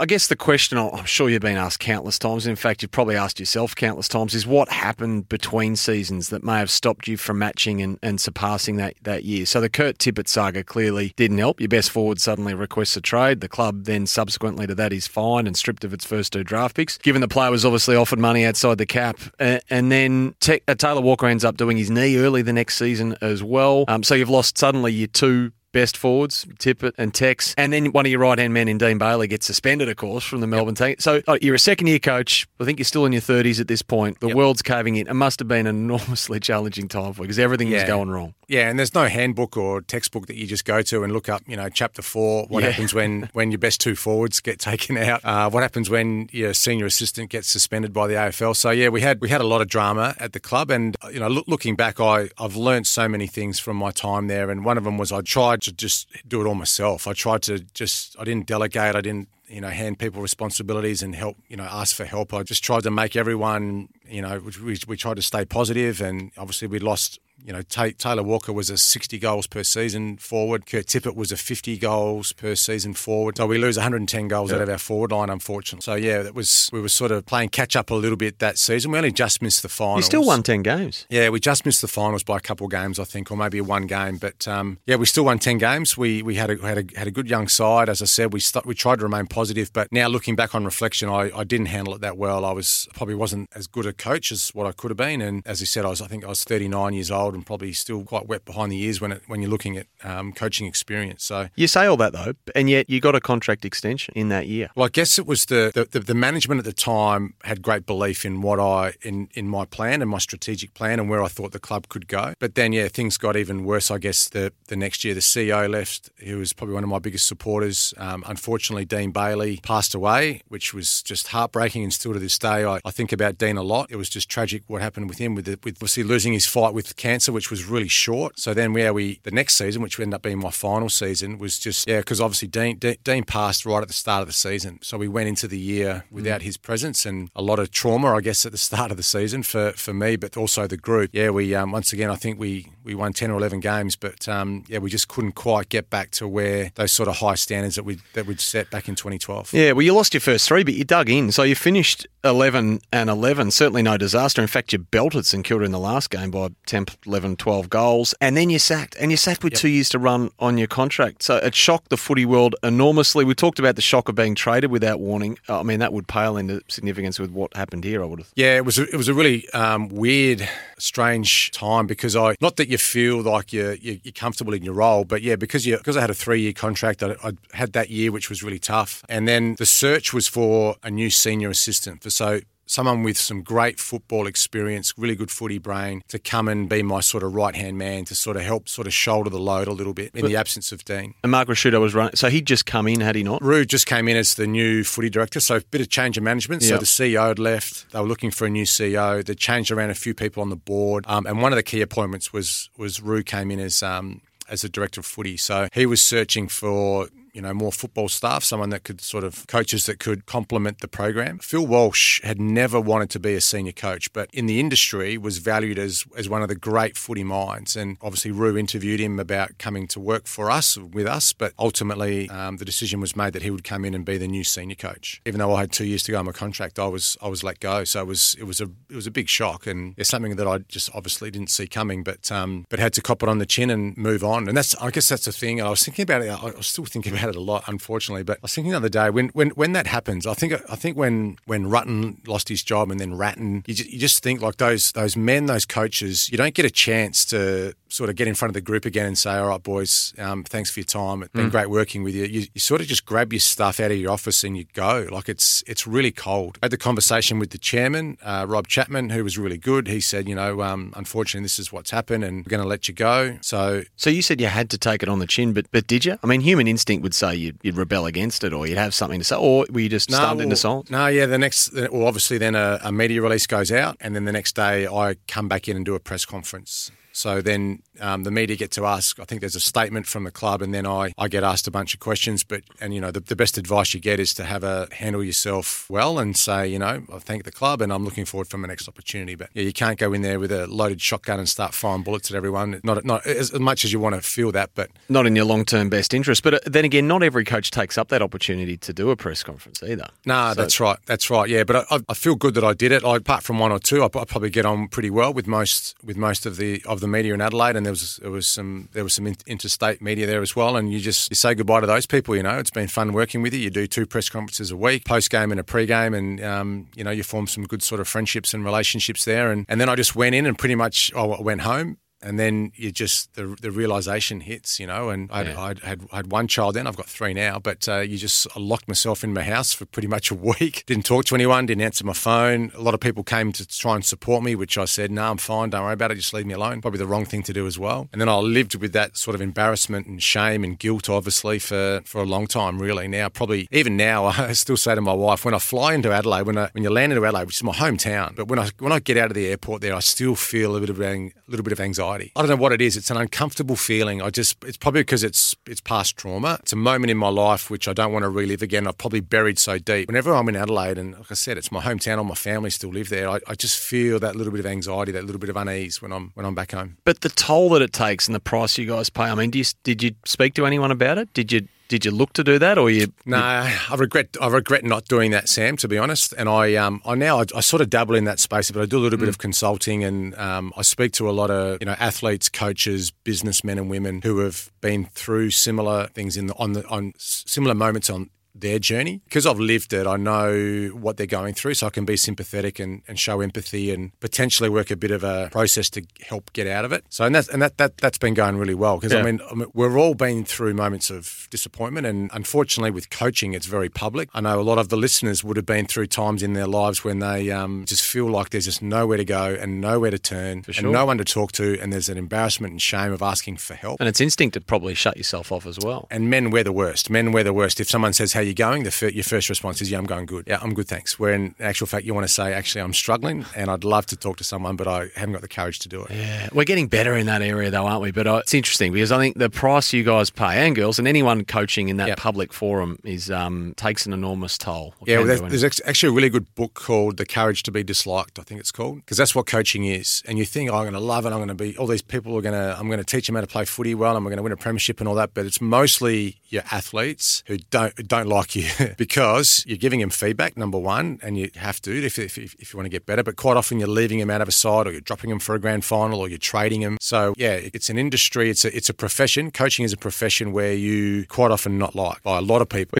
I guess the question I'm sure you've been asked countless times. In fact, you've probably asked yourself countless times: is what happened between seasons that may have stopped you from matching and, and surpassing that, that year. So the Kurt Tippett saga clearly didn't help. Your best forward suddenly requests a trade. The club then subsequently to that is fined and stripped of its first two draft picks. Given the player was obviously offered money outside the cap, uh, and then Te- uh, Taylor Walker ends up doing his knee early the next season as well. Um, so you've lost suddenly your two best forwards, Tippett and Tex. And then one of your right hand men in Dean Bailey gets suspended, of course, from the Melbourne team. So oh, you're a second year coach. I think you're still in your 30s at this point. The Yep. world's caving in. It must have been an enormously challenging time for you because everything was going wrong. Yeah, and there's no handbook or textbook that you just go to and look up, you know, chapter four, what Yeah. happens when, when your best two forwards get taken out, uh, what happens when your senior assistant gets suspended by the AFL. So yeah, we had we had a lot of drama at the club, and you know, look, looking back, I I've learned so many things from my time there, and one of them was I tried to just do it all myself. I tried to just I didn't delegate, I didn't you know hand people responsibilities and help you know ask for help. I just tried to make everyone you know we, we, we tried to stay positive, and obviously we lost you know, Ta Taylor Walker was a 60 goals per season forward. Kurt Tippett was a 50 goals per season forward. So we lose 110 goals out of our forward line, unfortunately. So yeah, that was we were sort of playing catch up a little bit that season. We only just missed the finals. You still won 10 games. Yeah, we just missed the finals by a couple of games, I think, or maybe one game. But um, yeah, we still won ten games. We we had a had a, had a good young side. As I said, we st- we tried to remain positive. But now looking back on reflection, I, I didn't handle it that well. I was probably wasn't as good a coach as what I could have been. And as you said, I was I think I was thirty nine years old and probably still quite wet behind the ears when it, when you're looking at um, coaching experience. So You say all that though, and yet you got a contract extension in that year. Well, I guess it was the, the, the, the management at the time had great belief in what I in, in my plan and my strategic plan and where I thought the club could go. But then, yeah, things got even worse. I guess the the next year, the CEO left, who was probably one of my biggest supporters. Um, unfortunately, Dean Bailey passed away, which was just heartbreaking. And still to this day, I, I think about Dean a lot. It was just tragic what happened with him, with the, with obviously losing his fight with cancer, which was really short. So then, yeah, we the next season, which ended up being my final season, was just yeah, because obviously Dean, Dean Dean passed right at the start of the season, so we went into the year without his presence and a lot of trauma, I guess, at the start of the season for, for me, but also the group. Yeah, we um, once again, I think we we won ten or eleven games, but um, yeah, we just couldn't quite get back to where those sort of high standards that we that we'd set back in 2012. Yeah, well, you lost your first three, but you dug in. So you finished 11 and 11. Certainly no disaster. In fact, you belted St Kilda in the last game by 10, 11, 12 goals. And then you're sacked. And you're sacked with two years to run on your contract. So it shocked the footy world enormously. We talked about the shock of being traded without warning. I mean, that would pale into significance with what happened here, I would have Yeah, it was a, it was a really um, weird, strange time because I not that you feel like you're you're you're comfortable in your role, but yeah, because you because I had a three year contract, I, I had that year which was really tough, and then the search was for a new senior assistant for so. Someone with some great football experience, really good footy brain, to come and be my sort of right hand man to sort of help sort of shoulder the load a little bit in the absence of Dean. And Mark Ricciuto was running. So he'd just come in, had he not? Rude just came in as the new footy director, so a bit of change of management. So the CEO had left; they were looking for a new CEO. They changed around a few people on the board, um, and one of the key appointments was was Roo came in as um, as the director of footy. So he was searching for you know more football staff, someone that could sort of coaches that could complement the program. Phil Walsh had never wanted to be a senior coach, but in the industry was valued as as one of the great footy minds. And obviously, Roo interviewed him about coming to work for us with us, but ultimately um, the decision was made that he would come in and be the new senior coach. Even though I had two years to go on my contract, I was I was let go. So it was it was a it was a big shock, and it's something that I just obviously didn't see coming, but um, but had to cop it on the chin and move on. And that's I guess that's the thing. And I was thinking about it. I was still thinking about it a lot, unfortunately. But I was thinking the other day when when when that happens, I think I think when when Rutten lost his job and then Ratten, you just, you just think like those those men, those coaches, you don't get a chance to sort of get in front of the group again and say, "All right, boys, um, thanks for your time. It's been great working with you." you." You sort of just grab your stuff out of your office and you go. Like it's it's really cold. I had the conversation with the chairman, uh, Rob Chapman, who was really good. He said, "You know, um, unfortunately, this is what's happened, and we're going to let you go." So So you said you had to take it on the chin, but but did you? I mean, human instinct would say you'd, you'd rebel against it, or you'd have something to say, or were you just stunned into silence? No, yeah. The next, well, obviously, then a, a media release goes out, and then the next day I come back in and do a press conference. So then um, the media get to ask. I think there's a statement from the club, and then I, I get asked a bunch of questions. But and you know the, the best advice you get is to have a handle yourself well and say you know I thank the club and I'm looking forward for my next opportunity. But yeah, you can't go in there with a loaded shotgun and start firing bullets at everyone. Not not as, as much as you want to feel that, but not in your long term best interest. But uh, then again, not every coach takes up that opportunity to do a press conference either. No, nah, so, that's right. That's right. Yeah, but I, I, feel good that I did it. I, apart from one or two, I, I probably get on pretty well with most with most of the of the media in Adelaide, and there was there was some there was some interstate media there as well. And you just you say goodbye to those people. You know, it's been fun working with you. You do two press conferences a week, post game and a pre game, and um, you know you form some good sort of friendships and relationships there. And and then I just went in and pretty much I went home and then you just the the realization hits, you know. And I'd, yeah. I'd had had one child then, I've got three now. But uh, you just I locked myself in my house for pretty much a week. Didn't talk to anyone. Didn't answer my phone. A lot of people came to try and support me, which I said, "No, I'm fine. Don't worry about it. Just leave me alone." Probably the wrong thing to do as well. And then I lived with that sort of embarrassment and shame and guilt, obviously, for for a long time. Really, now probably even now, I still say to my wife when I fly into Adelaide, when I, when you land into Adelaide, which is my hometown, but when I when I get out of the airport there, I still feel a bit of a little bit of anxiety. I don't know what it is is. It's an uncomfortable feeling. I just it's probably because it's it's past trauma. It's a moment in my life which I don't want to relive again. I've probably buried so deep. Whenever I'm in Adelaide, and like I said, it's my hometown. All my family still live there. I, I just feel that little bit of anxiety, that little bit of unease when I'm when I'm back home. But the toll that it takes and the price you guys pay. I mean, you, did you speak to anyone about it? Did you did you look to do that, or you? No, I regret. I regret not doing that, Sam. To be honest, and I, um, I now I, I sort of dabble in that space, but I do a little mm. bit of consulting, and um, I speak to a lot of you know athletes, coaches, businessmen, and women who have been through similar things in the on the on similar moments on their journey. Because I've lived it, I know what they're going through, so I can be sympathetic and, and show empathy and potentially work a bit of a process to help get out of it. So, and, that's, and that, that, that's been going really well because yeah. I, mean, I mean, we're all been through moments of disappointment, and unfortunately, with coaching, it's very public. I know a lot of the listeners would have been through times in their lives when they um, just feel like there's just nowhere to go and nowhere to turn sure. and no one to talk to, and there's an embarrassment and shame of asking for help. And it's instinct to probably shut yourself off as well. And men, we're the worst. Men, we're the worst. If someone says, How you going? The your first response is, "Yeah, I'm going good. Yeah, I'm good, thanks." Where in actual fact, you want to say, "Actually, I'm struggling, and I'd love to talk to someone, but I haven't got the courage to do it." Yeah, we're getting better in that area, though, aren't we? But uh, it's interesting because I think the price you guys pay, and girls, and anyone coaching in that yep. public forum is um, takes an enormous toll. Yeah, well, there's, there's, actually a really good book called "The Courage to Be Disliked." I think it's called because that's what coaching is. And you think, oh, "I'm going to love it. I'm going to be all these people are going to. I'm going to teach them how to play footy well. I'm going to win a premiership and all that." But it's mostly your athletes who don't don't like you because you're giving them feedback, number one, and you have to if, if, if, you want to get better. But quite often you're leaving them out of a side or you're dropping them for a grand final or you're trading them. So, yeah, it's an industry, it's a, it's a profession. Coaching is a profession where you quite often not liked by a lot of people.